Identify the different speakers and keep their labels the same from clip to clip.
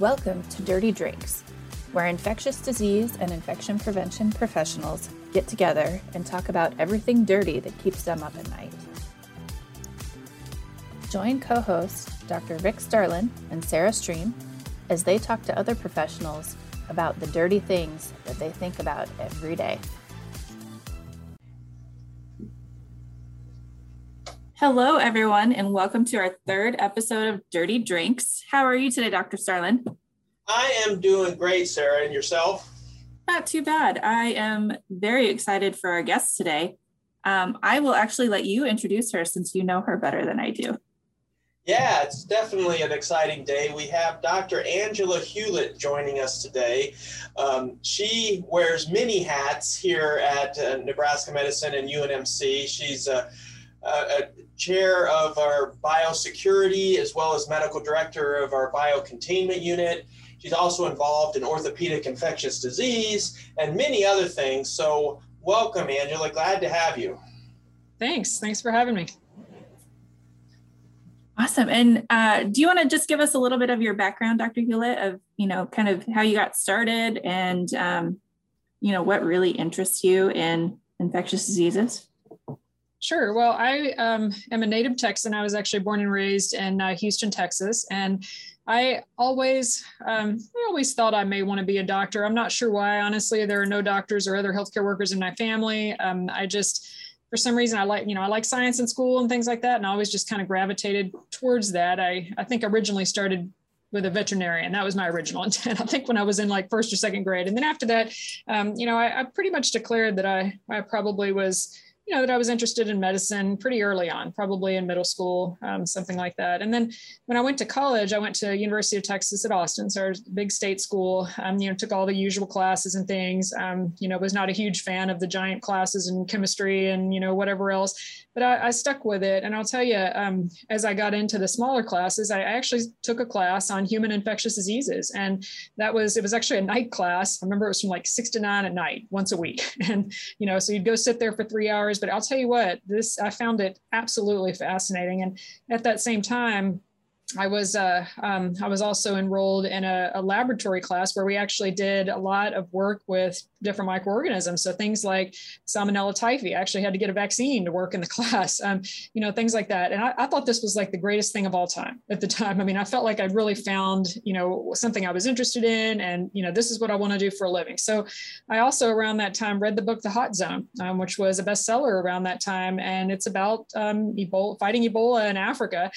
Speaker 1: Welcome to Dirty Drinks, where infectious disease and infection prevention professionals get together and talk about everything dirty that keeps them up at night. Join co hosts Dr. Rick Starlin and Sarah Stream as they talk to other professionals about the dirty things that they think about every day. Hello, everyone, and welcome to our third episode of Dirty Drinks. How are you today, Dr. Starlin?
Speaker 2: I am doing great, Sarah, and yourself?
Speaker 1: Not too bad. I am very excited for our guest today. Um, I will actually let you introduce her since you know her better than I do.
Speaker 2: Yeah, it's definitely an exciting day. We have Dr. Angela Hewlett joining us today. Um, she wears many hats here at uh, Nebraska Medicine and UNMC. She's a, a, a chair of our biosecurity as well as medical director of our biocontainment unit. She's also involved in orthopedic infectious disease and many other things. So, welcome, Angela. Glad to have you.
Speaker 3: Thanks. Thanks for having me.
Speaker 1: Awesome. And uh, do you want to just give us a little bit of your background, Dr. Hewlett, of you know, kind of how you got started and um, you know what really interests you in infectious diseases?
Speaker 3: Sure. Well, I um, am a native Texan. I was actually born and raised in uh, Houston, Texas, and I always, um, I always thought I may want to be a doctor. I'm not sure why. Honestly, there are no doctors or other healthcare workers in my family. Um, I just for some reason I like, you know, I like science in school and things like that. And I always just kind of gravitated towards that. I, I think originally started with a veterinarian. That was my original intent. I think when I was in like first or second grade. And then after that, um, you know, I, I pretty much declared that I, I probably was, you know that I was interested in medicine pretty early on, probably in middle school, um, something like that. And then when I went to college, I went to University of Texas at Austin, so our big state school. Um, you know, took all the usual classes and things. Um, you know, was not a huge fan of the giant classes in chemistry and you know whatever else, but I, I stuck with it. And I'll tell you, um, as I got into the smaller classes, I actually took a class on human infectious diseases, and that was it was actually a night class. I remember it was from like six to nine at night, once a week, and you know, so you'd go sit there for three hours but I'll tell you what, this I found it absolutely fascinating. And at that same time, I was uh, um, I was also enrolled in a, a, laboratory class where we actually did a lot of work with different microorganisms. So things like Salmonella typhi, I actually had to get a vaccine to work in the class. Um, you know things like that. And I, I, thought this was like the greatest thing of all time at the time. I mean, I felt like I really found you know something I was interested in, and you know this is what I want to do for a living. So I also around that time read the book The Hot Zone, um, which was a bestseller around that time, and it's about um, Ebola, fighting Ebola in Africa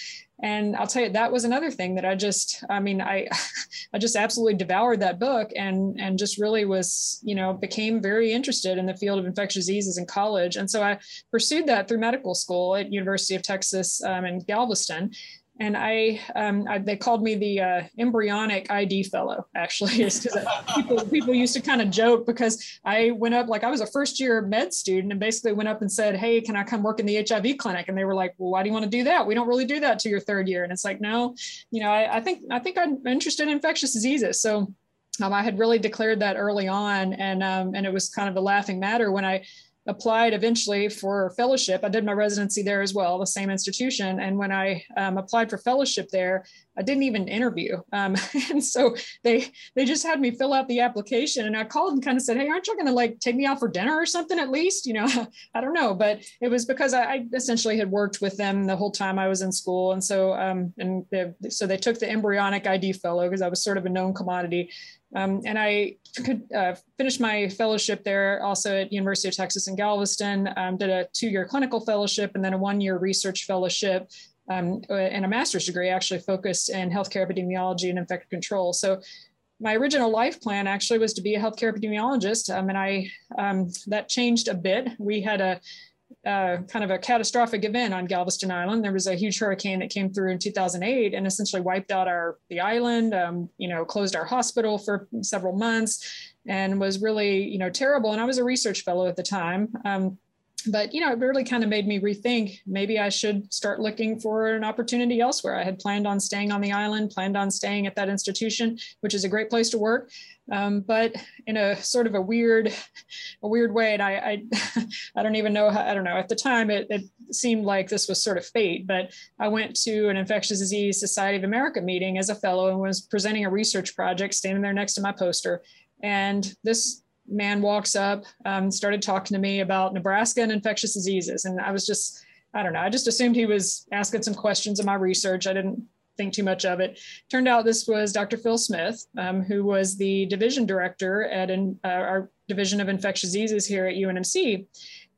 Speaker 3: and i'll tell you that was another thing that i just i mean i i just absolutely devoured that book and and just really was you know became very interested in the field of infectious diseases in college. And so i pursued that through medical school at university of texas um, in galveston and I, um, I, they called me the uh, embryonic ID fellow. Actually, people people used to kind of joke because I went up like I was a first year med student and basically went up and said, "Hey, can I come work in the HIV clinic?" And they were like, "Well, why do you want to do that? We don't really do that to your third year." And it's like, no, you know, I, I think I think I'm interested in infectious diseases, so. Um, I had really declared that early on, and um, and it was kind of a laughing matter when I applied eventually for fellowship. I did my residency there as well, the same institution. And when I um, applied for fellowship there, I didn't even interview. Um, and so they they just had me fill out the application. And I called and kind of said, "Hey, aren't you going to like take me out for dinner or something at least?" You know, I don't know, but it was because I, I, essentially had worked with them the whole time I was in school, and so um, and they, so they took the embryonic ID fellow because I was sort of a known commodity. Um, and I could uh, finish my fellowship there also at University of Texas in Galveston, um, did a two-year clinical fellowship and then a one-year research fellowship um, and a master's degree actually focused in healthcare epidemiology and infection control. So my original life plan actually was to be a healthcare epidemiologist, um, and I um, that changed a bit. We had a uh, kind of a catastrophic event on Galveston Island. There was a huge hurricane that came through in 2008 and essentially wiped out our the island. Um, you know, closed our hospital for several months, and was really you know terrible. And I was a research fellow at the time. Um, but you know, it really kind of made me rethink maybe I should start looking for an opportunity elsewhere. I had planned on staying on the island, planned on staying at that institution, which is a great place to work. Um, but in a sort of a weird, a weird way, and I, I, I don't even know how. I don't know. At the time, it, it seemed like this was sort of fate. But I went to an infectious disease Society of America meeting as a fellow and was presenting a research project, standing there next to my poster, and this man walks up, um, started talking to me about Nebraska and infectious diseases. And I was just, I don't know, I just assumed he was asking some questions of my research. I didn't think too much of it. Turned out this was Dr. Phil Smith, um, who was the division director at an, uh, our Division of Infectious Diseases here at UNMC.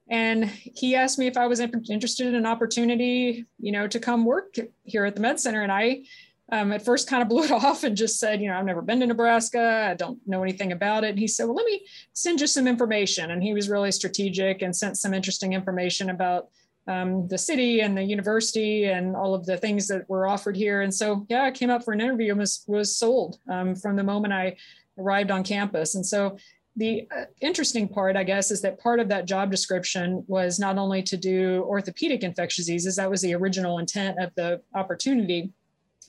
Speaker 3: And he asked me if I was interested in an opportunity, you know, to come work here at the Med Center. And I um, at first kind of blew it off and just said, you know, I've never been to Nebraska. I don't know anything about it. And he said, well, let me send you some information. And he was really strategic and sent some interesting information about um, the city and the university and all of the things that were offered here. And so, yeah, I came up for an interview and was, was sold um, from the moment I arrived on campus. And so the uh, interesting part, I guess, is that part of that job description was not only to do orthopedic infectious diseases, that was the original intent of the opportunity,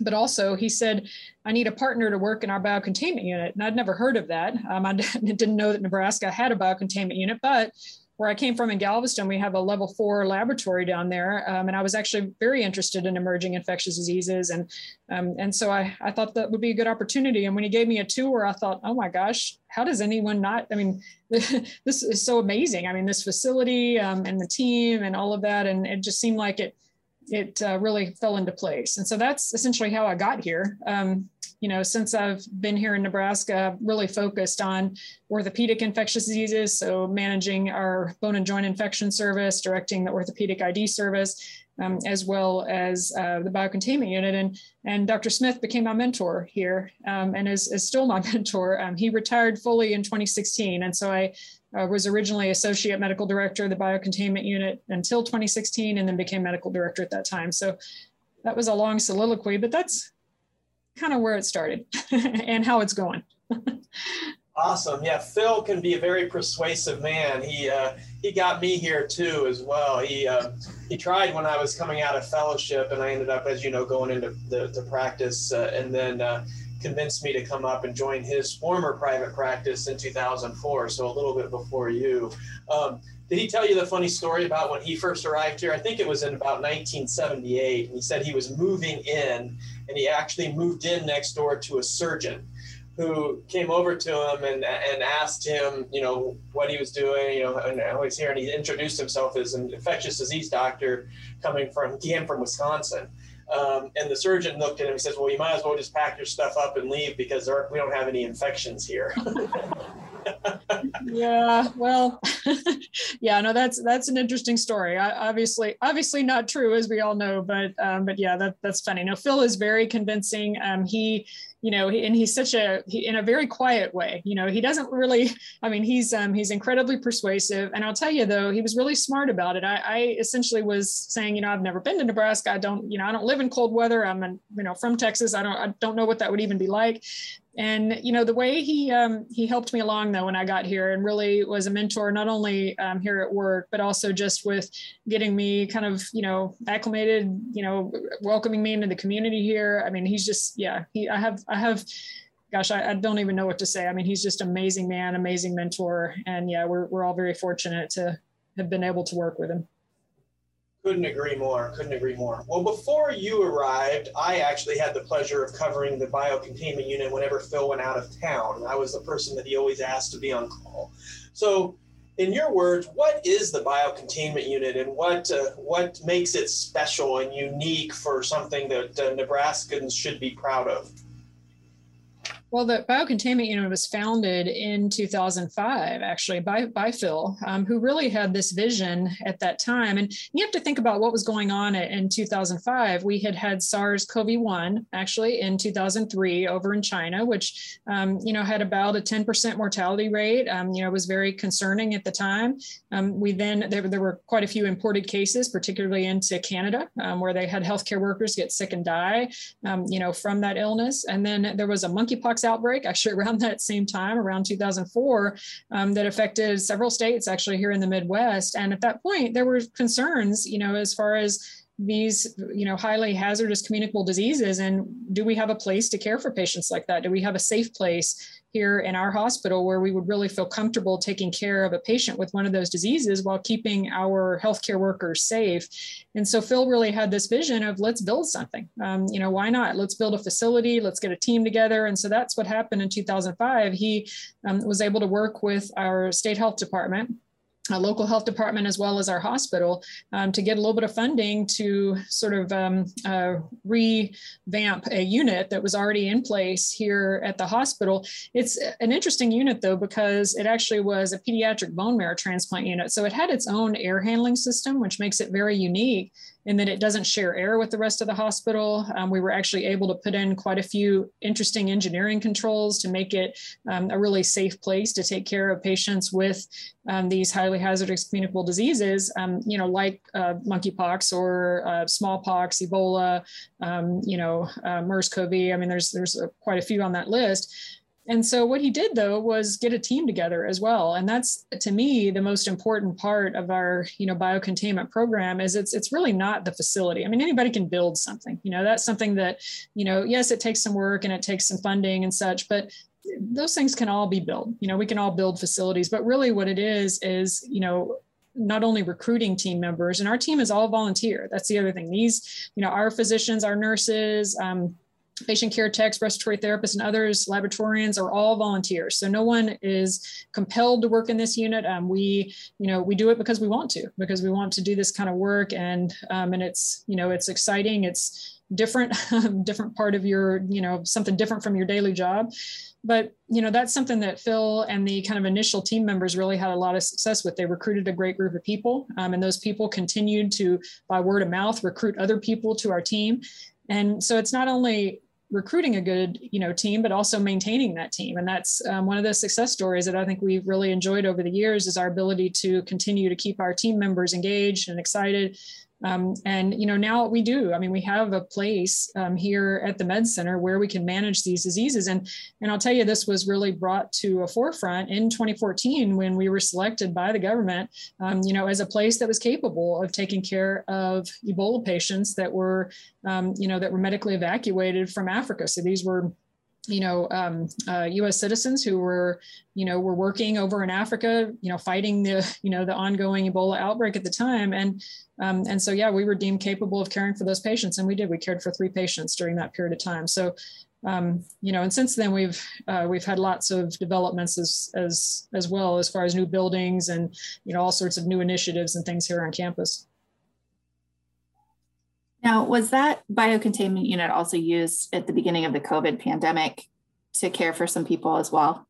Speaker 3: but also he said, I need a partner to work in our biocontainment unit. And I'd never heard of that. Um, I didn't know that Nebraska had a biocontainment unit, but where I came from in Galveston, we have a level four laboratory down there. Um, and I was actually very interested in emerging infectious diseases. And, um, and so I, I thought that would be a good opportunity. And when he gave me a tour, I thought, oh my gosh, how does anyone not, I mean, this is so amazing. I mean, this facility um, and the team and all of that. And it just seemed like it, it uh, really fell into place. And so that's essentially how I got here. Um, you know, since I've been here in Nebraska, I've really focused on orthopedic infectious diseases. So managing our bone and joint infection service, directing the orthopedic ID service, um, as well as uh, the biocontainment unit. And, and Dr. Smith became my mentor here um, and is, is still my mentor. Um, he retired fully in 2016. And so I uh, was originally associate medical director of the biocontainment unit until 2016 and then became medical director at that time. So that was a long soliloquy, but that's kind of where it started and how it's going.
Speaker 2: awesome. Yeah, Phil can be a very persuasive man. He uh, he got me here too as well. He uh, he tried when I was coming out of fellowship, and I ended up, as you know, going into the, practice, uh, and then uh, convinced me to come up and join his former private practice in 2004, so a little bit before you. Um, did he tell you the funny story about when he first arrived here? I think it was in about 1978. And he said he was moving in, and he actually moved in next door to a surgeon who came over to him and, and asked him, you know, what he was doing, you know, and how he's here. And he introduced himself as an infectious disease doctor coming from, he came from Wisconsin. Um, and the surgeon looked at him and says, "Well, you might as well just pack your stuff up and leave because are, we don't have any infections here."
Speaker 3: yeah, well, yeah, no, that's that's an interesting story. I, obviously, obviously not true, as we all know, but um, but yeah, that that's funny. No, Phil is very convincing. Um, he you know, and he's such a he, in a very quiet way. You know, he doesn't really. I mean, he's um, he's incredibly persuasive, and I'll tell you though, he was really smart about it. I, I essentially was saying, you know, I've never been to Nebraska. I don't, you know, I don't live in cold weather. I'm, you know, from Texas. I don't I don't know what that would even be like. And you know the way he um, he helped me along though when I got here, and really was a mentor not only um, here at work, but also just with getting me kind of you know acclimated, you know, welcoming me into the community here. I mean, he's just yeah. He I have I have gosh, I, I, don't even know what to say. I mean, he's just amazing man, amazing mentor, and yeah, we're we're all very fortunate to have been able to work with him.
Speaker 2: Couldn't agree more. Couldn't agree more. Well, before you arrived, I actually had the pleasure of covering the biocontainment unit whenever Phil went out of town. I was the person that he always asked to be on call. So, in your words, what is the biocontainment unit, and what uh, what makes it special and unique for something that uh, Nebraskans should be proud of?
Speaker 3: Well, the biocontainment unit was founded in 2005, actually, by, by Phil, um, who really had this vision at that time. And you have to think about what was going on in 2005. We had had SARS CoV 1 actually in 2003 over in China, which, um, you know, had about a 10% mortality rate. Um, you know, was very concerning at the time. Um, we then, there, there were quite a few imported cases, particularly into Canada, um, where they had healthcare workers get sick and die, um, you know, from that illness. And then there was a monkeypox outbreak, actually around that same time, around 2004, um, that affected several states actually here in the Midwest. And at that point, there were concerns, you know, as far as these you know highly hazardous communicable diseases and do we have a place to care for patients like that do we have a safe place here in our hospital where we would really feel comfortable taking care of a patient with one of those diseases while keeping our healthcare workers safe. And so Phil really had this vision of let's build something. Um, you know, why not? Let's build a facility, let's get a team together. And so that's what happened in 2005. He um, was able to work with our state health department a local health department as well as our hospital um, to get a little bit of funding to sort of um, uh, revamp a unit that was already in place here at the hospital. It's an interesting unit though because it actually was a pediatric bone marrow transplant unit. So it had its own air handling system, which makes it very unique in that it doesn't share air with the rest of the hospital. Um, we were actually able to put in quite a few interesting engineering controls to make it um, a really safe place to take care of patients with um, these highly hazardous communicable diseases, um, you know, like uh, monkeypox or uh, smallpox, Ebola, um, you know, uh, MERS-CoV. I mean, there's there's quite a few on that list. And so what he did though was get a team together as well. And that's to me the most important part of our, you know, biocontainment program is it's it's really not the facility. I mean, anybody can build something. You know, that's something that, you know, yes, it takes some work and it takes some funding and such, but those things can all be built. You know, we can all build facilities, but really what it is is, you know, not only recruiting team members and our team is all volunteer that's the other thing these you know our physicians our nurses um, patient care techs, respiratory therapists, and others, laboratorians are all volunteers. So no one is compelled to work in this unit. Um, we, you know, we do it because we want to, because we want to do this kind of work, and um, and it's, you know, it's exciting. It's different, different part of your, you know, something different from your daily job. But you know, that's something that Phil and the kind of initial team members really had a lot of success with. They recruited a great group of people, um, and those people continued to, by word of mouth, recruit other people to our team. And so it's not only recruiting a good you know team but also maintaining that team. And that's um, one of the success stories that i think we've really enjoyed over the years is our ability to continue to keep our team members engaged and excited um, and you know now we do. I mean, we have a place um, here at the Med Center where we can manage these diseases. And and I'll tell you, this was really brought to a forefront in 2014 when we were selected by the government, um, you know, as a place that was capable of taking care of Ebola patients that were, um, you know, that were medically evacuated from Africa. So these were you know, um, uh, U.S. citizens who were, you know, were working over in Africa, you know, fighting the, you know, the ongoing Ebola outbreak at the time, and um, and so yeah, we were deemed capable of caring for those patients, and we did. We cared for three patients during that period of time. So, um, you know, and since then we've uh, we've had lots of developments as as as well as far as new buildings and you know all sorts of new initiatives and things here on campus.
Speaker 1: Now, was that biocontainment unit also used at the beginning of the COVID pandemic to care for some people as well?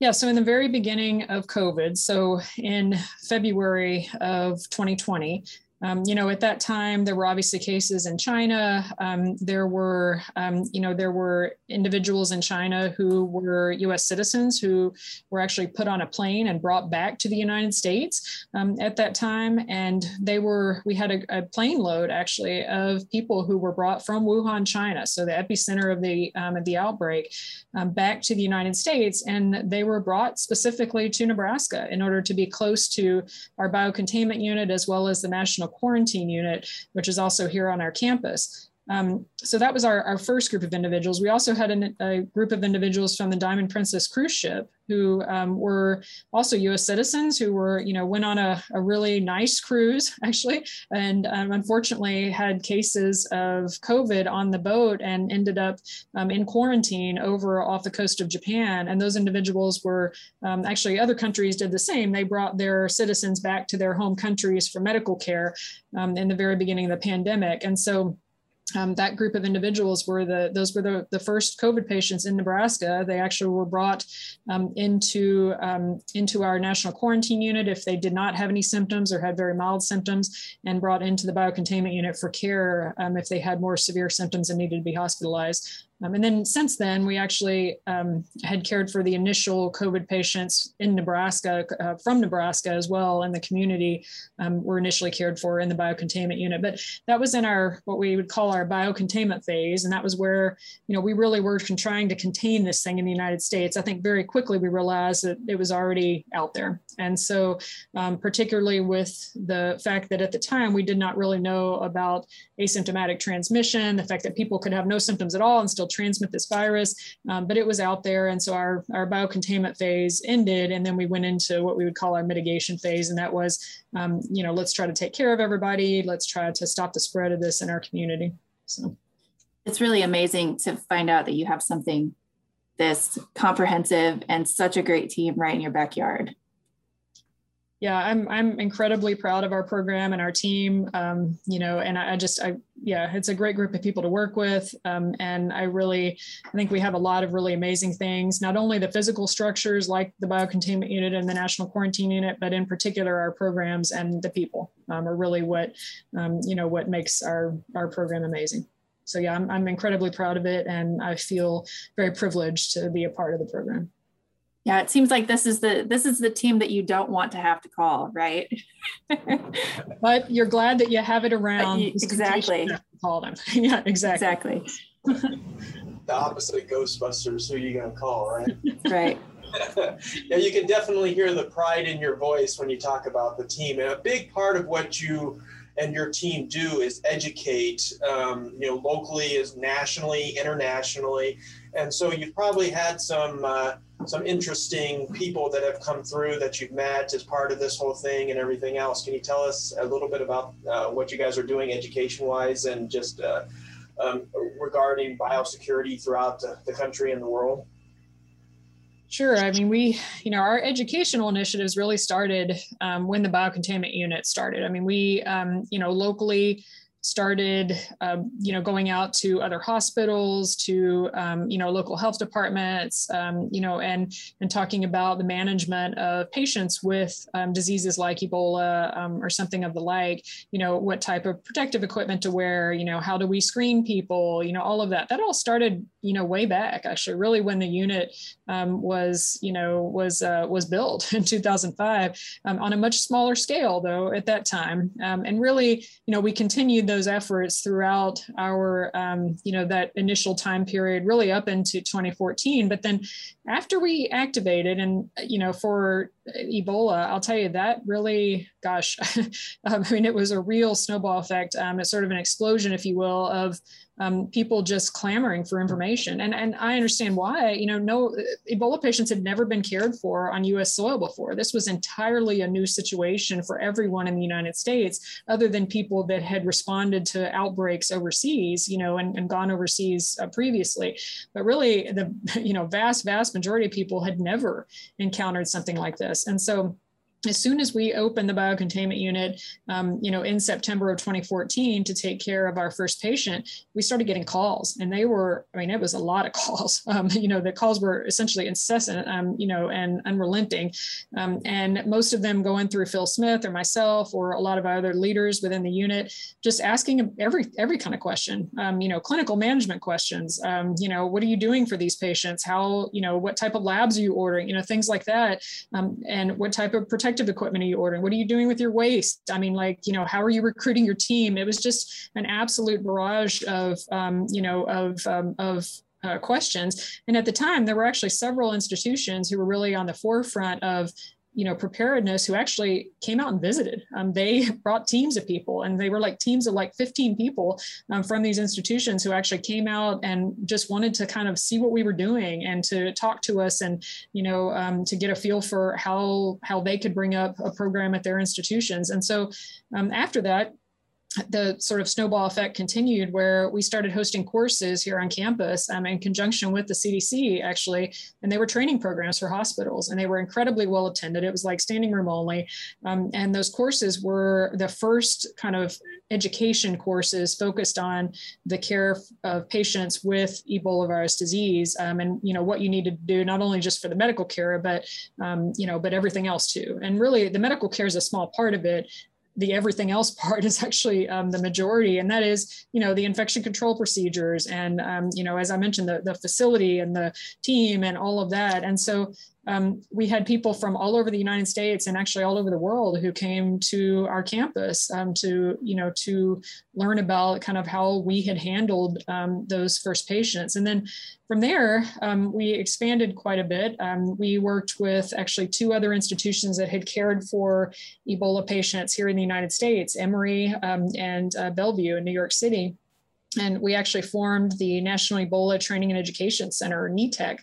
Speaker 3: Yeah, so in the very beginning of COVID, so in February of 2020, um, you know, at that time, there were obviously cases in China. Um, there were, um, you know, there were individuals in China who were U.S. citizens who were actually put on a plane and brought back to the United States um, at that time. And they were, we had a, a, plane load actually of people who were brought from Wuhan, China, so the epicenter of the um, of the outbreak, um, back to the United States, and they were brought specifically to Nebraska in order to be close to our biocontainment unit as well as the National quarantine unit, which is also here on our campus. Um, so that was our, our first group of individuals. We also had an, a group of individuals from the Diamond Princess cruise ship who um, were also U.S. citizens who were, you know, went on a, a really nice cruise actually, and um, unfortunately had cases of COVID on the boat and ended up um, in quarantine over off the coast of Japan. And those individuals were um, actually other countries did the same. They brought their citizens back to their home countries for medical care um, in the very beginning of the pandemic, and so um, that group of individuals were the those were the, the first COVID patients in Nebraska. They actually were brought um, into um, into our national quarantine unit if they did not have any symptoms or had very mild symptoms, and brought into the biocontainment unit for care um, if they had more severe symptoms and needed to be hospitalized. Um, and then since then, we actually um, had cared for the initial COVID patients in Nebraska, uh, from Nebraska as well, and the community um, were initially cared for in the biocontainment unit. But that was in our what we would call our biocontainment phase, and that was where you know we really were trying to contain this thing in the United States. I think very quickly we realized that it was already out there, and so um, particularly with the fact that at the time we did not really know about asymptomatic transmission, the fact that people could have no symptoms at all and still transmit this virus, um, but it was out there. And so our, our biocontainment phase ended, and then we went into what we would call our mitigation phase. And that was, um, you know, let's try to take care of everybody. Let's try to stop the spread of this in our community. So
Speaker 1: it's really amazing to find out that you have something this comprehensive and such a great team right in your backyard
Speaker 3: yeah i'm i'm incredibly proud of our program and our team um, you know and I, I, just i yeah it's a great group of people to work with um, and i really i think we have a lot of really amazing things not only the physical structures like the biocontainment unit and the national quarantine unit but in particular our programs and the people um, are really what um, you know what makes our our program amazing. So yeah I'm, I'm incredibly proud of it and i feel very privileged to be a part of the program
Speaker 1: yeah it seems like this is the this is the team that you don't want to have to call right?
Speaker 3: But you're glad that you have it around
Speaker 1: exactly.
Speaker 3: call them. Yeah
Speaker 1: exactly.
Speaker 2: Exactly. The opposite of ghostbusters who are you going to call right?
Speaker 1: Right.
Speaker 2: Yeah you can definitely hear the pride in your voice when you talk about the team. And a big part of what you and your team do is educate um, you know locally as nationally internationally. And so you've probably had some uh, some interesting people that have come through that you've met as part of this whole thing and everything else. Can you tell us a little bit about uh, what you guys are doing education wise and just uh, um, regarding biosecurity throughout the, the country and the world?
Speaker 3: Sure. I mean, we, you know, our educational initiatives really started um, when the biocontainment unit started. I mean, we, um, you know, locally started um, you know going out to other hospitals to um, you know local health departments um, you know and and talking about the management of patients with um, diseases like ebola um, or something of the like you know what type of protective equipment to wear you know how do we screen people you know all of that. That all started you know way back actually really when the unit um, was you know was uh, was built in 2005 on a much smaller scale though at that time. And really you know we continued those efforts throughout our, um, you know, that initial time period, really up into 2014. But then after we activated, and you know, for Ebola, I'll tell you that really, gosh, I mean, it was a real snowball effect. Um, it's sort of an explosion, if you will, of um, people just clamoring for information. And, and I understand why, you know, no Ebola patients had never been cared for on US soil before. This was entirely a new situation for everyone in the United States, other than people that had responded to outbreaks overseas, you know, and, and gone overseas uh, previously. But really the, you know, vast, vast majority of people had never encountered something like this. And so as soon as we opened the biocontainment unit, um, you know, in September of 2014 to take care of our first patient, we started getting calls, and they were, I mean, it was a lot of calls. Um, you know, the calls were essentially incessant, um, you know, and unrelenting, um, and most of them going through Phil Smith or myself or a lot of other leaders within the unit, just asking every every kind of question. Um, you know, clinical management questions. Um, you know, what are you doing for these patients? How, you know, what type of labs are you ordering? You know, things like that, and what type of protection protective equipment are you ordering? What are you doing with your waste? I mean, like, you know, how are you recruiting your team? It was just an absolute barrage of, um, you know, of, um, of uh, questions. And at the time, there were actually several institutions who were really on the forefront of you know preparedness who actually came out and visited. Um, they brought teams of people and they were like teams of like 15 people um, from these institutions who actually came out and just wanted to kind of see what we were doing and to talk to us and you know um, to get a feel for how how they could bring up a program at their institutions. And so um, after that the sort of snowball effect continued where we started hosting courses here on campus um, in conjunction with the CDC actually, and they were training programs for hospitals and they were incredibly well attended. It was like standing room only. Um, and those courses were the first kind of education courses focused on the care of patients with Ebola virus disease um, and, you know, what you need to do, not only just for the medical care, but, um, you know, but everything else too. And really the medical care is a small part of it the everything else part is actually um, the majority, and that is, you know, the infection control procedures, and um, you know, as I mentioned, the the facility and the team and all of that. And so um, we had people from all over the United States and actually all over the world who came to our campus um, to, you know, to learn about kind of how we had handled um, those first patients. And then from there, um, we expanded quite a bit. Um, we worked with actually two other institutions that had cared for Ebola patients here in the United States, Emory um, and uh, Bellevue in New York City and we actually formed the National Ebola Training and Education Center, NETEC,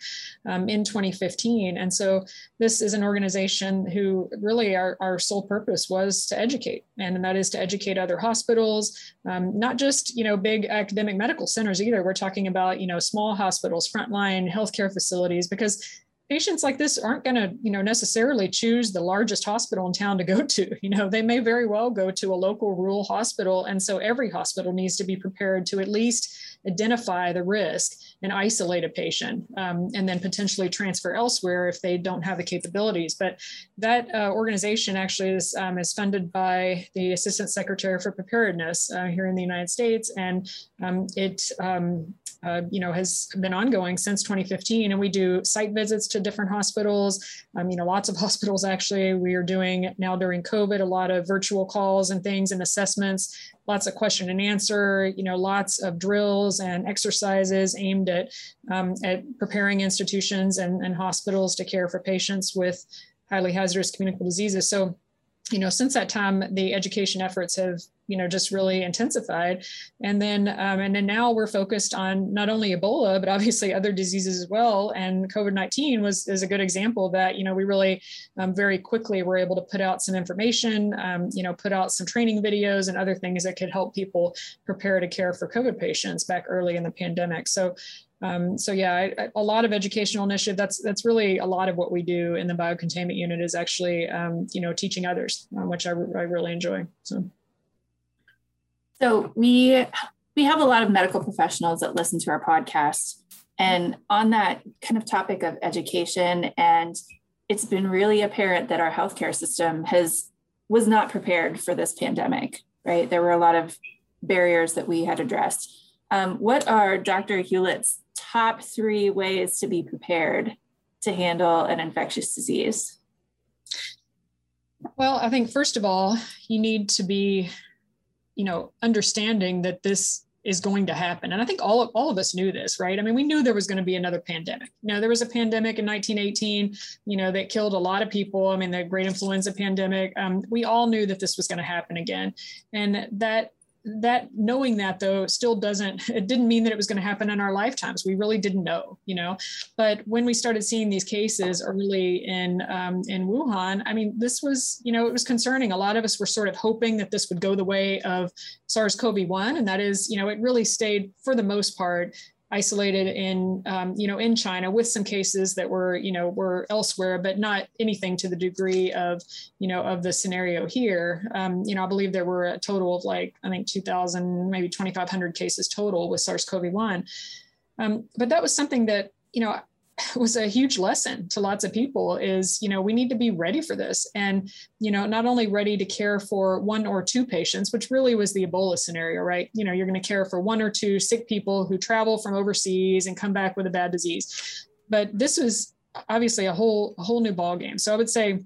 Speaker 3: um, in 2015. And so this is an organization who really our, our sole purpose was to educate, and that is to educate other hospitals, um, not just you know big academic medical centers either. We're talking about you know small hospitals, frontline healthcare facilities, because patients like this aren't going to you know necessarily choose the largest hospital in town to go to. You know they may very well go to a local rural hospital and so every hospital needs to be prepared to at least identify the risk and isolate a patient um, and then potentially transfer elsewhere if they don't have the capabilities but that uh, organization actually is, um, is funded by the assistant secretary for preparedness uh, here in the united states and um, it um, uh, you know, has been ongoing since 2015. And we do site visits to different hospitals. Um, you know, lots of hospitals actually. We are doing now during COVID a lot of virtual calls and things and assessments, lots of question and answer. You know, lots of drills and exercises aimed at um, at preparing institutions and, and hospitals to care for patients with highly hazardous communicable diseases. So you know, since that time, the education efforts have, you know, just really intensified. And then, um, and then now we're focused on not only Ebola, but obviously other diseases as well. And COVID-19 was is a good example that, you know, we really um, very quickly were able to put out some information, um, you know, put out some training videos and other things that could help people prepare to care for COVID patients back early in the pandemic. So um, so yeah, a lot of educational initiative. That's that's really a lot of what we do in the biocontainment unit is actually um, you know teaching others, uh, which I, I really enjoy. So.
Speaker 1: So we we have a lot of medical professionals that listen to our podcast, and on that kind of topic of education, and it's been really apparent that our healthcare system has was not prepared for this pandemic. Right, there were a lot of barriers that we had addressed. Um, what are Dr. Hewlett's top three ways to be prepared to handle an infectious disease?
Speaker 3: Well, I think first of all, you need to be, you know, understanding that this is going to happen. And I think all of, all of us knew this, right? I mean, we knew there was going to be another pandemic. You know, there was a pandemic in 1918, you know, that killed a lot of people. I mean, the great influenza pandemic. Um, we all knew that this was going to happen again. And that that knowing that though still doesn't it didn't mean that it was going to happen in our lifetimes. We really didn't know you know? But when we started seeing these cases early in um, in wuhan i mean this was you know it was concerning. A lot of us were sort of hoping that this would go the way of sars-cov-1 and that is you know it really stayed for the most part isolated in um, you know in China with some cases that were you know were elsewhere, but not anything to the degree of you know of the scenario here. Um, you know, I believe there were a total of like I think 2,000 maybe 2,500 cases total with SARS-CoV-1. Um, but that was something that you know was a huge lesson to lots of people is you know we need to be ready for this. And you know not only ready to care for one or two patients which really was the ebola scenario right? You know you're going to care for one or two sick people who travel from overseas and come back with a bad disease. But this was obviously a whole a whole new ball game so i would say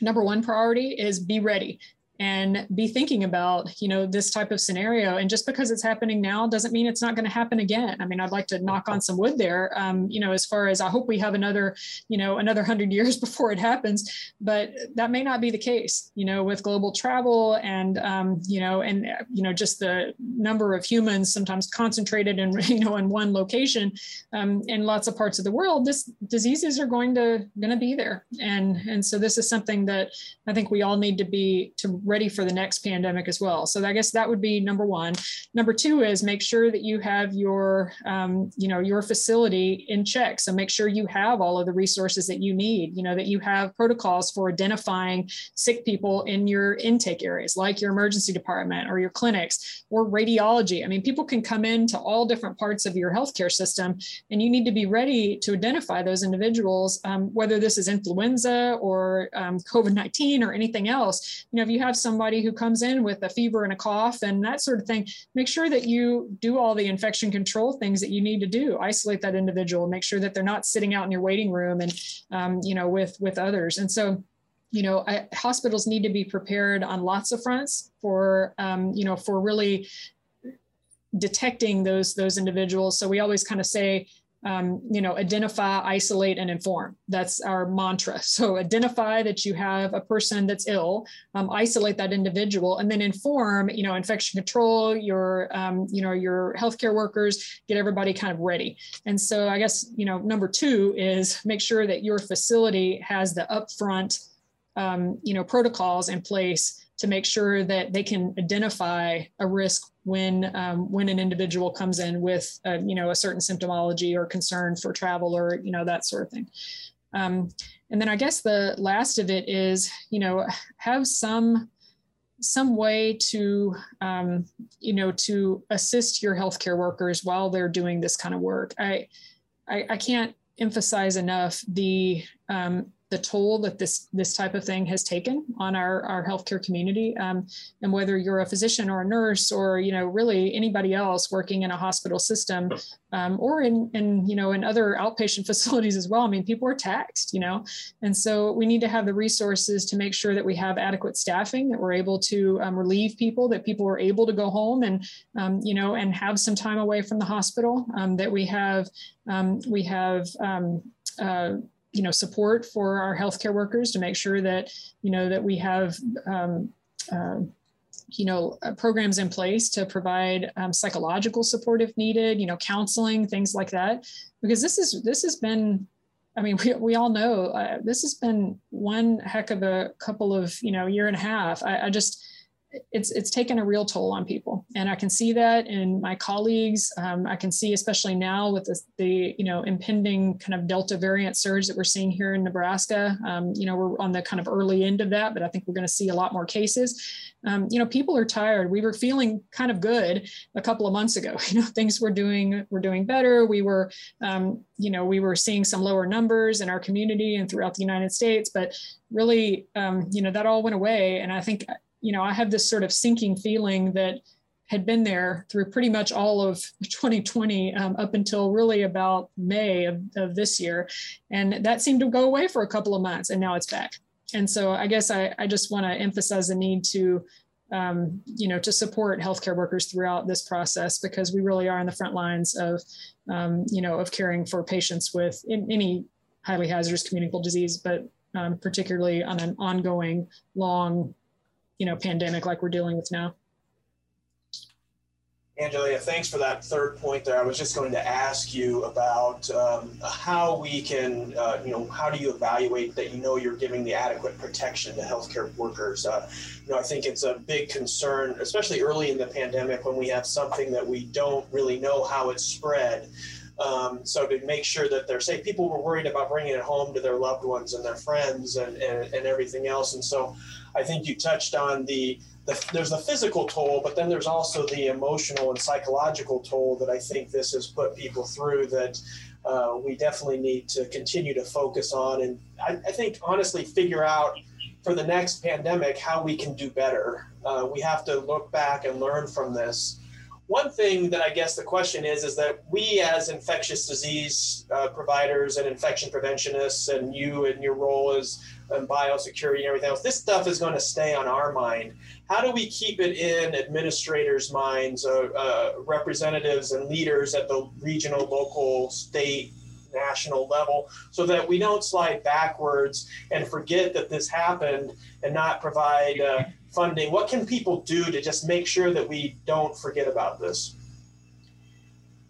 Speaker 3: number one priority is be ready and be thinking about you know this type of scenario. And just because it's happening now doesn't mean it's not going to happen again. I mean i'd like to knock on some wood there um, you know as far as i hope we have another you know another 100 years before it happens. But that may not be the case you know with global travel and um, you know and you know just the number of humans sometimes concentrated in you know in one location um, in lots of parts of the world this diseases are going to going to be there. And and so this is something that i think we all need to be to ready for the next pandemic as well. So I guess that would be number one. Number two is make sure that you have your, um, you know, your facility in check. So make sure you have all of the resources that you need. You know that you have protocols for identifying sick people in your intake areas, like your emergency department or your clinics or radiology. I mean, people can come into all different parts of your healthcare system, and you need to be ready to identify those individuals, um, whether this is influenza or um, COVID 19 or anything else. You know, if you have somebody who comes in with a fever and a cough and that sort of thing, make sure that you do all the infection control things that you need to do. Isolate that individual, make sure that they're not sitting out in your waiting room and, um, you know, with with others. And so, you know, I, hospitals need to be prepared on lots of fronts for, um, you know, for really detecting those those individuals. So we always kind of say, um, you know, identify, isolate, and inform. That's our mantra. So identify that you have a person that's ill, um, isolate that individual, and then inform, you know, infection control, your, um, you know, your healthcare workers, get everybody kind of ready. And so I guess, you know, number two is make sure that your facility has the upfront, um, you know, protocols in place to make sure that they can identify a risk when um, when an individual comes in with a, you know a certain symptomology or concern for travel or you know that sort of thing. Um, and then I guess the last of it is you know have some some way to um, you know to assist your healthcare workers while they're doing this kind of work. I I, I can't emphasize enough the um, the toll that this this type of thing has taken on our our healthcare community. Um, and whether you're a physician or a nurse or you know really anybody else working in a hospital system um, or in in you know in other outpatient facilities as well i mean people are taxed you know? And so we need to have the resources to make sure that we have adequate staffing that we're able to um, relieve people that people are able to go home and um, you know and have some time away from the hospital. Um, that we have um, we have uh, you know support for our healthcare workers to make sure that you know that we have um, uh, you know uh, programs in place to provide um, psychological support if needed you know counseling things like that. Because this is this has been i mean we, we all know uh, this has been one heck of a couple of you know year and a half. I, I just it's it's taken a real toll on people. And i can see that in my colleagues. Um, i can see especially now with the, the, you know impending kind of delta variant surge that we're seeing here in nebraska. Um, you know we're on the kind of early end of that but i think we're going to see a lot more cases. Um, you know people are tired. We were feeling kind of good a couple of months ago. You know things were doing were doing better. We were um, you know we were seeing some lower numbers in our community and throughout the united states but really um, you know that all went away. And i think you know, I have this sort of sinking feeling that had been there through pretty much all of 2020 um, up until really about May of, of, this year. And that seemed to go away for a couple of months and now it's back. And so I guess I, I just want to emphasize the need to, um, you know, to support healthcare workers throughout this process because we really are on the front lines of, um, you know, of caring for patients with any highly hazardous communicable disease, but um, particularly on an ongoing, long you know pandemic like we're dealing with now.
Speaker 2: Angelia, thanks for that third point there. I was just going to ask you about um, how we can, uh, you know, how do you evaluate that you know you're giving the adequate protection to healthcare workers? Uh, you know, I think it's a big concern, especially early in the pandemic when we have something that we don't really know how it's spread. Um, so to make sure that they're safe, people were worried about bringing it home to their loved ones and their friends and, and, and everything else. And so I think you touched on the, the there's the physical toll, but then there's also the emotional and psychological toll that I think this has put people through that uh, we definitely need to continue to focus on. And I, I, think honestly figure out for the next pandemic how we can do better. Uh, we have to look back and learn from this. One thing that I guess the question is is that we as infectious disease uh, providers and infection preventionists, and you and your role as and biosecurity and everything else. This stuff is going to stay on our mind. How do we keep it in administrators' minds, uh, uh, representatives and leaders at the regional, local, state, national level, so that we don't slide backwards and forget that this happened and not provide uh, funding? What can people do to just make sure that we don't forget about this?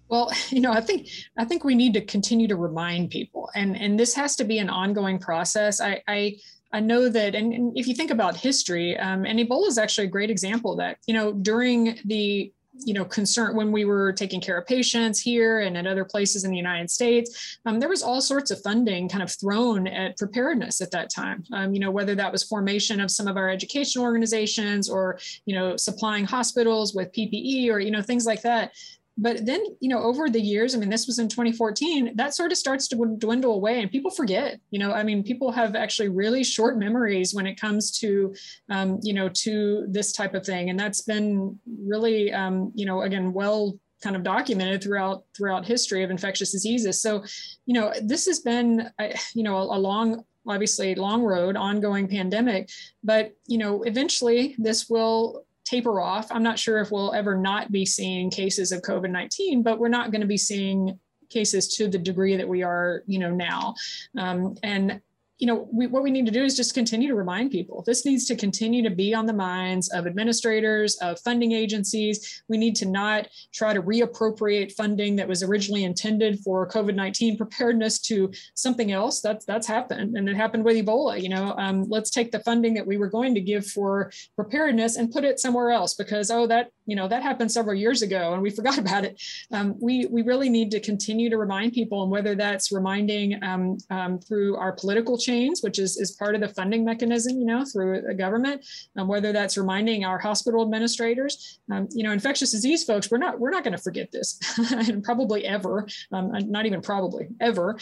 Speaker 3: Well, you know, I think I think we need to continue to remind people, and and this has to be an ongoing process. I I, I know that, and, and if you think about history, um, and Ebola is actually a great example of that. You know, during the you know concern when we were taking care of patients here and at other places in the united states um, there was all sorts of funding kind of thrown at preparedness at that time. Um, you know whether that was formation of some of our education organizations or you know supplying hospitals with ppe or you know things like that but then you know over the years i mean this was in 2014 that sort of starts to dwindle away and people forget you know i mean people have actually really short memories when it comes to um, you know to this type of thing. And that's been really um, you know again well kind of documented throughout throughout history of infectious diseases. So you know this has been you know a, a long obviously long road ongoing pandemic. But you know eventually this will taper off. I'm not sure if we'll ever not be seeing cases of COVID 19, but we're not going to be seeing cases to the degree that we are, you know, now. Um, and you know, we, what we need to do is just continue to remind people. This needs to continue to be on the minds of administrators, of funding agencies. We need to not try to reappropriate funding that was originally intended for COVID-19 preparedness to something else. That's that's happened, and it happened with Ebola. You know, um, let's take the funding that we were going to give for preparedness and put it somewhere else because oh, that you know that happened several years ago and we forgot about it. Um, we we really need to continue to remind people, and whether that's reminding um, um through our political chains, which is, is part of the funding mechanism, you know, through the government, um, whether that's reminding our hospital administrators, um, you know, infectious disease folks, we're not, we're not going to forget this and probably ever, um, not even probably ever.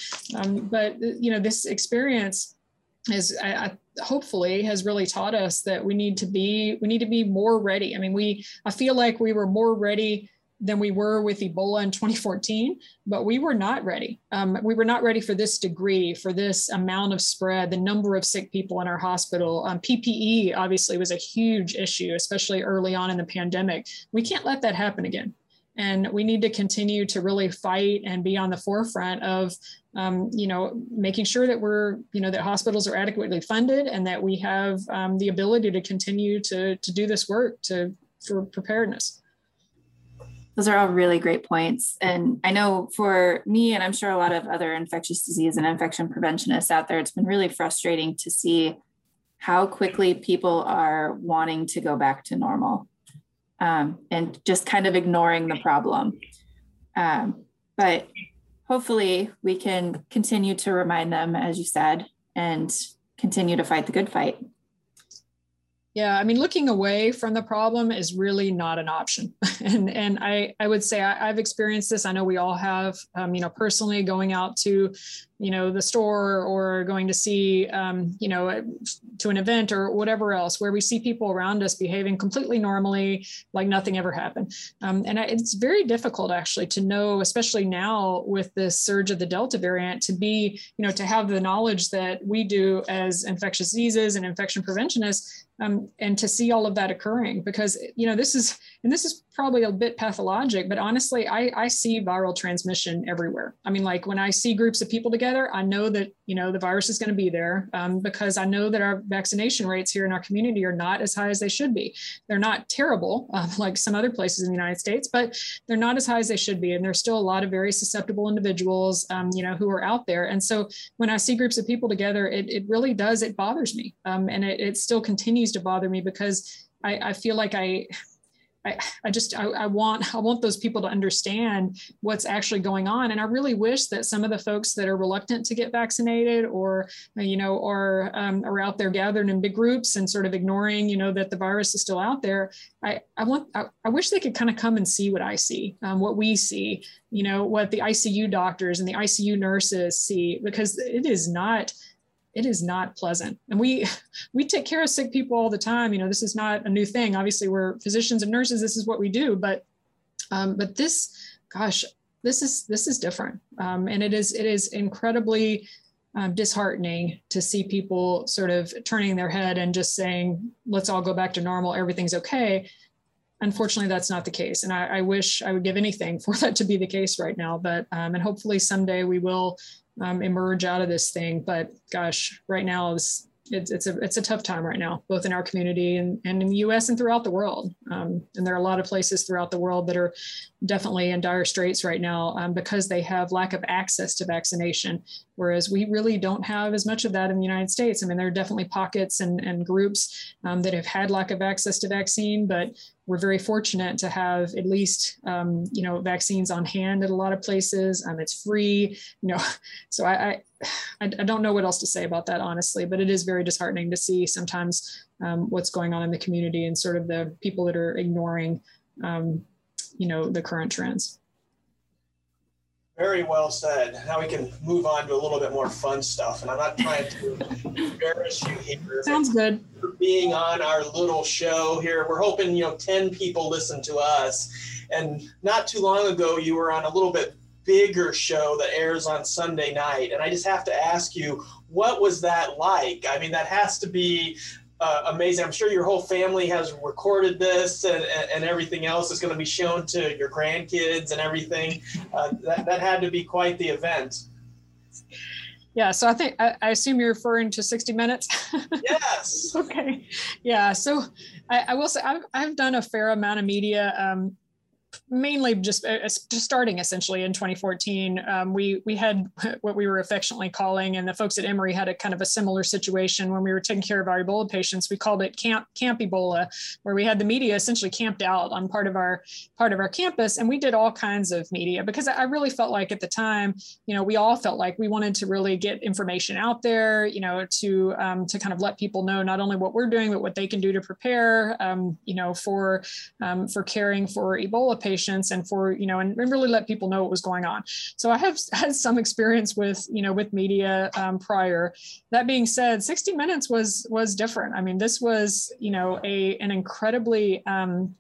Speaker 3: But, you know, this experience is I, I, hopefully has really taught us that we need to be we need to be more ready i mean we i feel like we were more ready than we were with Ebola in 2014, but we were not ready. Um, we were not ready for this degree, for this amount of spread, the number of sick people in our hospital. Um, PPE obviously was a huge issue, especially early on in the pandemic. We can't let that happen again. And we need to continue to really fight and be on the forefront of, um, you know, making sure that we're, you know, that hospitals are adequately funded and that we have um, the ability to continue to, to do this work to for preparedness.
Speaker 1: Those are all really great points. And I know for me, and I'm sure a lot of other infectious disease and infection preventionists out there, it's been really frustrating to see how quickly people are wanting to go back to normal um, and just kind of ignoring the problem. Um, but hopefully, we can continue to remind them, as you said, and continue to fight the good fight.
Speaker 3: Yeah, I mean, looking away from the problem is really not an option. and and I, I would say I, have experienced this. I know we all have, um, you know, personally going out to you know the store or going to see um, you know to an event or whatever else where we see people around us behaving completely normally like nothing ever happened. Um, and it's very difficult actually to know especially now with this surge of the delta variant to be you know to have the knowledge that we do as infectious diseases and infection preventionists um, and to see all of that occurring because you know this is and this is probably a bit pathologic but honestly I, I see viral transmission everywhere. I mean like when i see groups of people together i know that you know the virus is going to be there um, because i know that our vaccination rates here in our community are not as high as they should be. They're not terrible um, like some other places in the united states but they're not as high as they should be and there's still a lot of very susceptible individuals um, you know who are out there. And so when i see groups of people together it, it really does it bothers me um, and it, it still continues to bother me because I, I feel like I I, I just I, I, want I want those people to understand what's actually going on, and I really wish that some of the folks that are reluctant to get vaccinated, or you know, are um, are out there gathered in big groups and sort of ignoring, you know, that the virus is still out there. I I want I, I wish they could kind of come and see what I see, um, what we see, you know, what the ICU doctors and the ICU nurses see, because it is not it is not pleasant. And we we take care of sick people all the time. You know, this is not a new thing. Obviously, we're physicians and nurses. This is what we do. But um, but this, gosh, this is this is different. Um, and it is it is incredibly um, disheartening to see people sort of turning their head and just saying, "Let's all go back to normal. Everything's okay." Unfortunately, that's not the case, and I, I wish I would give anything for that to be the case right now. But um, and hopefully someday we will um, emerge out of this thing. But gosh, right now it's, it's, a it's a tough time right now, both in our community and, and in the U.S. and throughout the world. Um, and there are a lot of places throughout the world that are definitely in dire straits right now um, because they have lack of access to vaccination, whereas we really don't have as much of that in the United States. I mean, there are definitely pockets and, and groups um, that have had lack of access to vaccine, but we're very fortunate to have at least um, you know vaccines on hand at a lot of places. Um, it's free, you know. So I, I, I don't know what else to say about that honestly, but it is very disheartening to see sometimes um, what's going on in the community and sort of the people that are ignoring um, you know the current trends.
Speaker 2: Very well said. Now we can move on to a little bit more fun stuff. And I'm not trying to embarrass you here.
Speaker 3: Sounds good.
Speaker 2: For being on our little show here. We're hoping, you know, 10 people listen to us. And not too long ago, you were on a little bit bigger show that airs on Sunday night. And I just have to ask you, what was that like? I mean, that has to be uh, amazing. I'm sure your whole family has recorded this and, and everything else is going to be shown to your grandkids and everything. Uh, that, that had to be quite the event.
Speaker 3: Yeah, so I think I, I assume you're referring to 60 Minutes.
Speaker 2: Yes.
Speaker 3: okay. Yeah, so I, I, will say I've, I've done a fair amount of media. Um, mainly just, uh, just starting essentially in 2014 um, we we had what we were affectionately calling and the folks at emory had a kind of a similar situation when we were taking care of our ebola patients. We called it camp camp ebola where we had the media essentially camped out on part of our part of our campus and we did all kinds of media because i really felt like at the time you know we all felt like we wanted to really get information out there you know to um, to kind of let people know not only what we're doing but what they can do to prepare um, you know for um, for caring for ebola patients and for you know and really let people know what was going on. So i have had some experience with you know with media um, prior. That being said 60 minutes was was different. I mean this was you know a an incredibly um,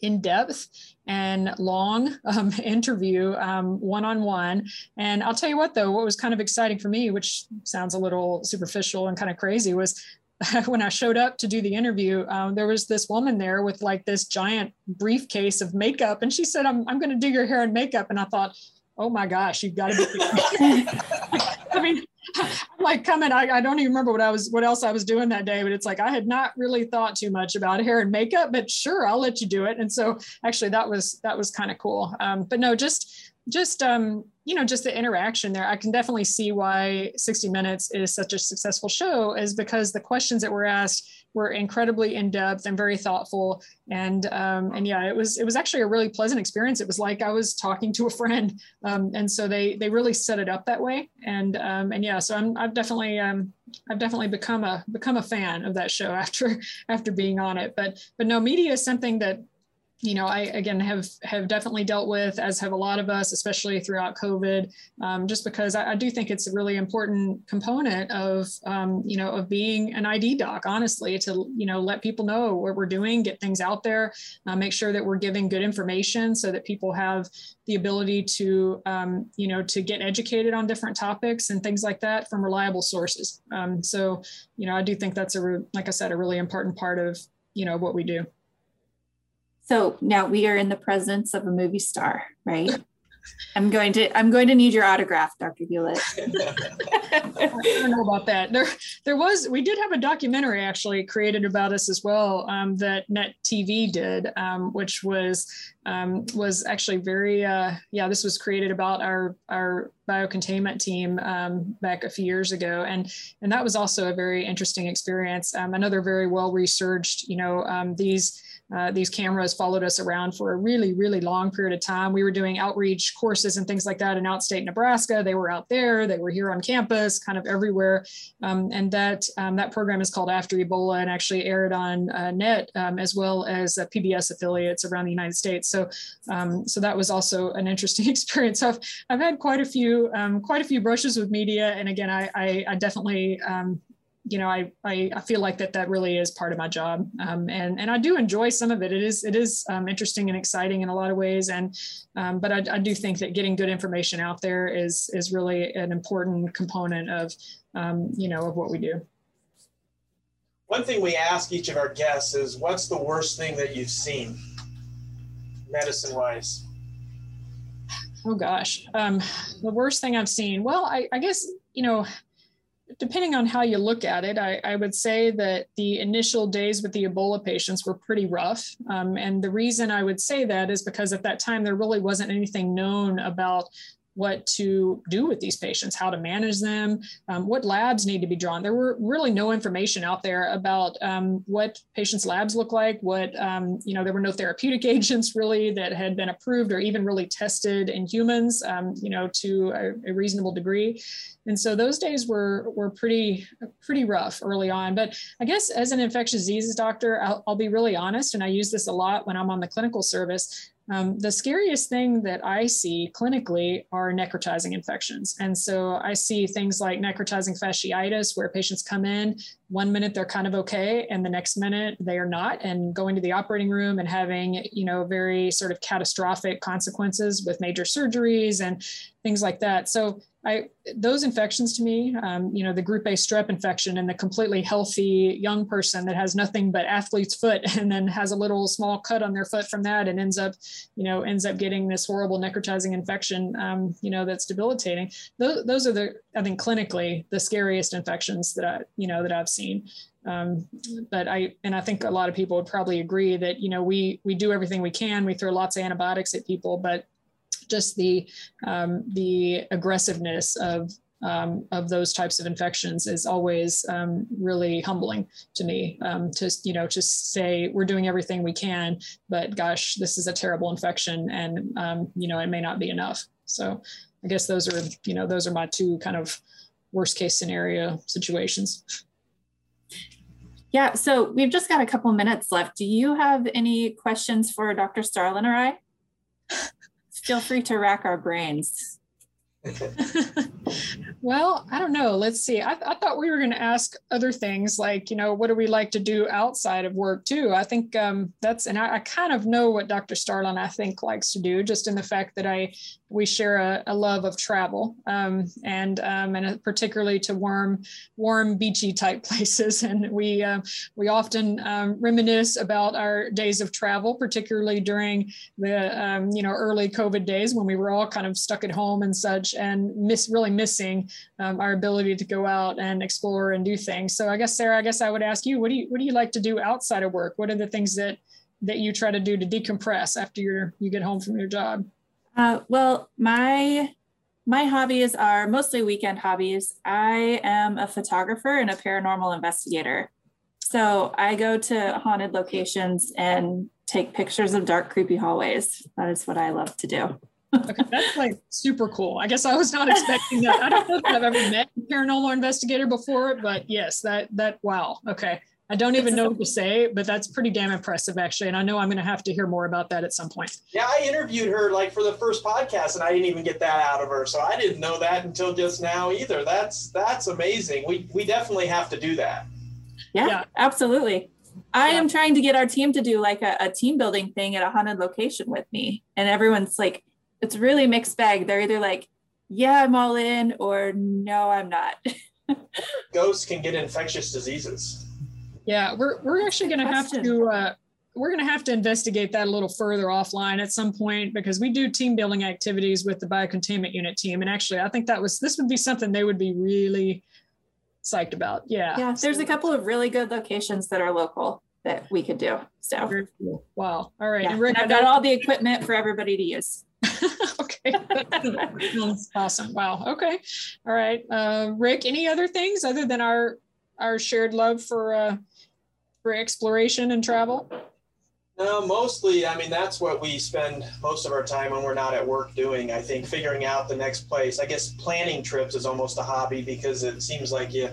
Speaker 3: in-depth and long um, interview one on one. And I'll tell you what, though, what was kind of exciting for me, which sounds a little superficial and kind of crazy, was when I showed up to do the interview, um, there was this woman there with like this giant briefcase of makeup, and she said, "I'm I'm going to do your hair and makeup." And I thought, "Oh my gosh, you've got to be!" I mean, I'm like coming. I, I don't even remember what I was, what else I was doing that day, but it's like I had not really thought too much about hair and makeup, but sure, I'll let you do it. And so actually, that was that was kind of cool. Um, but no, just just um, you know just the interaction there. I can definitely see why 60 minutes is such a successful show is because the questions that were asked were incredibly in-depth and very thoughtful. And um, and yeah it was it was actually a really pleasant experience. It was like i was talking to a friend. Um, and so they they really set it up that way. And um, and yeah so i'm i've definitely um, i've definitely become a become a fan of that show after after being on it. But but no media is something that you know, I again have have definitely dealt with, as have a lot of us, especially throughout COVID, um, just because I, I, do think it's a really important component of um, you know of being an ID doc. Honestly, to you know let people know what we're doing, get things out there, uh, make sure that we're giving good information so that people have the ability to um, you know to get educated on different topics and things like that from reliable sources. Um, so you know, I do think that's a like I said, a really important part of you know what we do.
Speaker 1: So now we are in the presence of a movie star, right? I'm going to I'm going to need your autograph, Dr. Hewlett.
Speaker 3: I don't know about that. There there was we did have a documentary actually created about us as well um, that Net TV did, um, which was um, was actually very uh, yeah this was created about our our biocontainment team um, back a few years ago and and that was also a very interesting experience. Um, another very well researched you know um, these uh, these cameras followed us around for a really, really long period of time. We were doing outreach courses and things like that in outstate Nebraska. They were out there, they were here on campus, kind of everywhere. Um, and that um, that program is called After Ebola and actually aired on uh, NET um, as well as uh, PBS affiliates around the United States. So, um, so that was also an interesting experience. So I've, I've had quite a few um, quite a few brushes with media, and again, I, I, I definitely um, you know, I, I, I feel like that that really is part of my job, um, and and I do enjoy some of it. It is it is um, interesting and exciting in a lot of ways, and um, but I, I do think that getting good information out there is is really an important component of um, you know of what we do.
Speaker 2: One thing we ask each of our guests is, what's the worst thing that you've seen, medicine wise?
Speaker 3: Oh gosh, um, the worst thing I've seen. Well, I, I guess you know depending on how you look at it, I, I, would say that the initial days with the Ebola patients were pretty rough. Um, and the reason I would say that is because at that time there really wasn't anything known about what to do with these patients, how to manage them, um, what labs need to be drawn. There were really no information out there about um, what patients' labs look like, what, um, you know, there were no therapeutic agents really that had been approved or even really tested in humans, um, you know, to a, a reasonable degree. And so those days were were pretty pretty rough early on. But I guess as an infectious diseases doctor, I'll, I'll, be really honest, and I use this a lot when I'm on the clinical service. Um, the scariest thing that I see clinically are necrotizing infections. And so I see things like necrotizing fasciitis, where patients come in, one minute they're kind of okay, and the next minute they are not, and going to the operating room and having, you know, very sort of catastrophic consequences with major surgeries and things like that. So I those infections to me, um, you know, the group A strep infection and the completely healthy young person that has nothing but athlete's foot and then has a little small cut on their foot from that and ends up, you know, ends up getting this horrible necrotizing infection, um, you know, that's debilitating. Those, those are the, I think, clinically the scariest infections that I, you know, that I've seen. Um, but I and I think a lot of people would probably agree that you know we we do everything we can. We throw lots of antibiotics at people, but just the um, the aggressiveness of um, of those types of infections is always um, really humbling to me. Um, to you know, just say we're doing everything we can, but gosh, this is a terrible infection, and um, you know, it may not be enough. So, I guess those are you know those are my two kind of worst case scenario situations.
Speaker 1: Yeah, so we've just got a couple minutes left. Do you have any questions for Dr. Starlin or I? feel free to rack our brains.
Speaker 3: well, I don't know. Let's see. I, I thought we were going to ask other things like, you know, what do we like to do outside of work too? I think um, that's, and I, I, kind of know what Dr. Starlin, I think, likes to do, just in the fact that I we share a, a love of travel um, and um, and particularly to warm warm beachy type places and we uh, we often um, reminisce about our days of travel particularly during the um, you know early covid days when we were all kind of stuck at home and such and miss really missing um, our ability to go out and explore and do things so i guess sarah i guess i would ask you what do you what do you like to do outside of work what are the things that that you try to do to decompress after you you get home from your job
Speaker 1: uh, well, my my hobbies are mostly weekend hobbies. I am a photographer and a paranormal investigator. So I go to haunted locations and take pictures of dark, creepy hallways. That is what I love to do.
Speaker 3: Okay, that's like super cool. I guess I was not expecting that. I don't know if I've ever met a paranormal investigator before, but yes, that that wow. Okay. I don't even know what to say, but that's pretty damn impressive, actually. And I know I'm going to have to hear more about that at some point.
Speaker 2: Yeah, I interviewed her like for the first podcast, and I didn't even get that out of her, so I didn't know that until just now either. That's that's amazing. We we definitely have to do that.
Speaker 1: Yeah, yeah. absolutely. I yeah. am trying to get our team to do like a, a team building thing at a haunted location with me, and everyone's like, it's really mixed bag. They're either like, yeah, I'm all in, or no, I'm not.
Speaker 2: Ghosts can get infectious diseases.
Speaker 3: Yeah, we're we're actually going to have to uh, we're going to have to investigate that a little further offline at some point because we do team building activities with the biocontainment unit team, and actually, I think that was this would be something they would be really psyched about. Yeah,
Speaker 1: yeah. There's a couple of really good locations that are local that we could do. So
Speaker 3: cool. wow. All right, yeah.
Speaker 1: and Rick, I've got all the equipment for everybody to use.
Speaker 3: okay. awesome. Wow. Okay. All right. Uh, Rick, any other things other than our our shared love for uh, for exploration and travel?
Speaker 2: No, mostly, I mean, that's what we spend most of our time when we're not at work doing. I think figuring out the next place. I guess planning trips is almost a hobby because it seems like you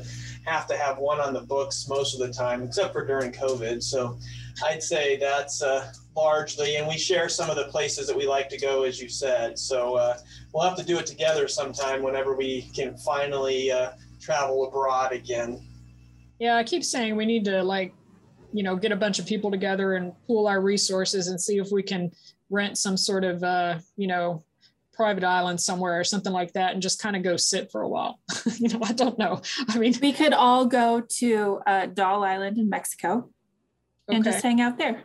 Speaker 2: have to have one on the books most of the time, except for during COVID. So I'd say that's uh, largely, and we share some of the places that we like to go, as you said. So uh, we'll have to do it together sometime whenever we can finally uh, travel abroad again.
Speaker 3: Yeah, I keep saying we need to like you know get a bunch of people together and pool our resources and see if we can rent some sort of uh, you know private island somewhere or something like that and just kind of go sit for a while you know i don't know i mean
Speaker 1: we could all go to uh, doll island in mexico and just hang out there.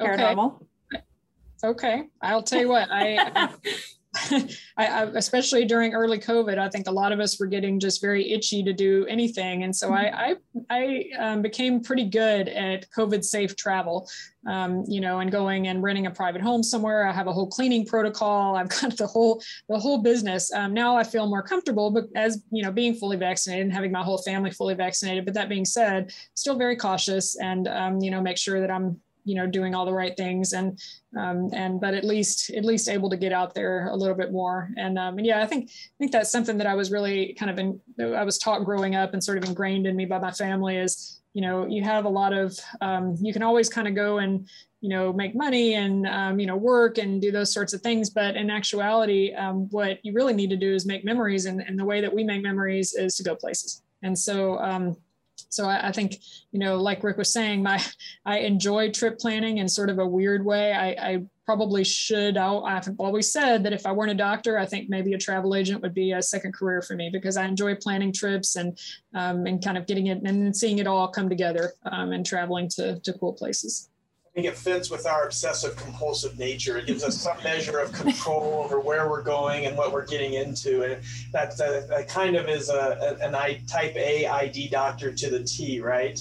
Speaker 1: Paranormal.
Speaker 3: Okay. okay. I'll tell you what i I, I, especially during early COVID, I think a lot of us were getting just very itchy to do anything, and so I I, I um, became pretty good at COVID safe travel. Um, you know, and going and renting a private home somewhere. I have a whole cleaning protocol. I've got the whole the whole business. Um, now I feel more comfortable, but as you know, being fully vaccinated and having my whole family fully vaccinated. But that being said, still very cautious, and um, you know, make sure that I'm you know doing all the right things and um, and but at least at least able to get out there a little bit more and um, and yeah I think I think that's something that I was really kind of in I was taught growing up and sort of ingrained in me by my family is you know, you have a lot of, um, you can always kind of go and, you know, make money and, um, you know, work and do those sorts of things. But in actuality, um, what you really need to do is make memories. And, and the way that we make memories is to go places. And so, um, so I, I, think, you know, like Rick was saying, my I enjoy trip planning in sort of a weird way. I, I probably should. i have always said that if I weren't a doctor, I think maybe a travel agent would be a second career for me because I enjoy planning trips and um, and kind of getting it and seeing it all come together um, and traveling to to cool places
Speaker 2: think it fits with our obsessive compulsive nature. It gives us some measure of control over where we're going and what we're getting into. And that, that, that kind of is a, an I, type A ID doctor to the T, right?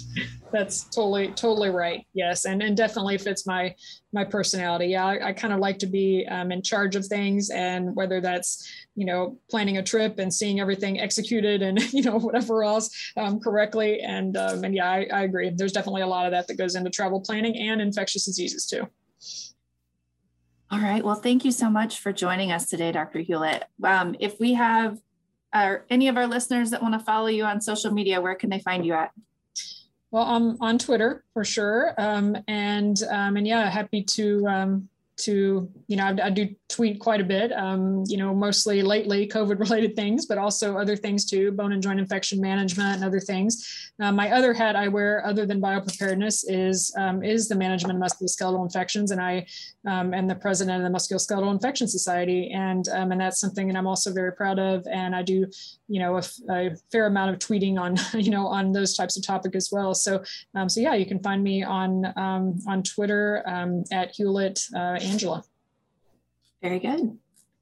Speaker 3: That's totally, totally right. Yes. And, and definitely fits my, my personality. Yeah. I, I kind of like to be um, in charge of things and whether that's, you know, planning a trip and seeing everything executed and, you know, whatever else um, correctly. And, um, and yeah, I, I agree. There's definitely a lot of that that goes into travel planning and infectious diseases too.
Speaker 1: All right. Well, thank you so much for joining us today, Dr. Hewlett. Um, if we have uh, any of our listeners that want to follow you on social media, where can they find you at?
Speaker 3: Well, I'm on Twitter for sure, um, and um, and yeah, happy to um, to you know I, I, do tweet quite a bit um, you know mostly lately covid related things but also other things too bone and joint infection management and other things. Uh, my other hat i wear other than biopreparedness is um, is the management of musculoskeletal infections and i um, am the president of the musculoskeletal infection society and um, and that's something that i'm also very proud of and i do you know a, fair amount of tweeting on you know on those types of topic as well. So um, so yeah you can find me on um, on twitter at hewlett uh, Angela.
Speaker 1: Very good.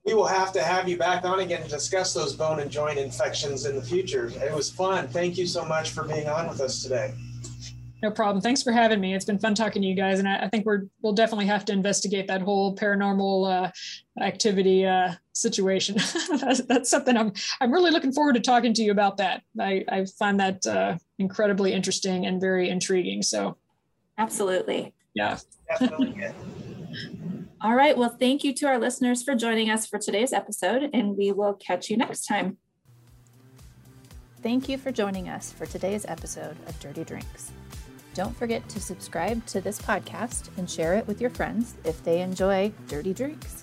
Speaker 2: We will have to have you back on again to discuss those bone and joint infections in the future. It was fun. Thank you so much for being on with us today.
Speaker 3: No problem. Thanks for having me. It's been fun talking to you guys, and I, I think we're we'll definitely have to investigate that whole paranormal uh, activity uh, situation. that's, that's, something I'm I'm really looking forward to talking to you about. That I I find that uh, incredibly interesting and very intriguing. So,
Speaker 1: absolutely.
Speaker 3: Yeah.
Speaker 2: Definitely.
Speaker 1: All right. Well, thank you to our listeners for joining us for today's episode, and we will catch you next time. Thank you for joining us for today's episode of Dirty Drinks. Don't forget to subscribe to this podcast and share it with your friends if they enjoy dirty drinks.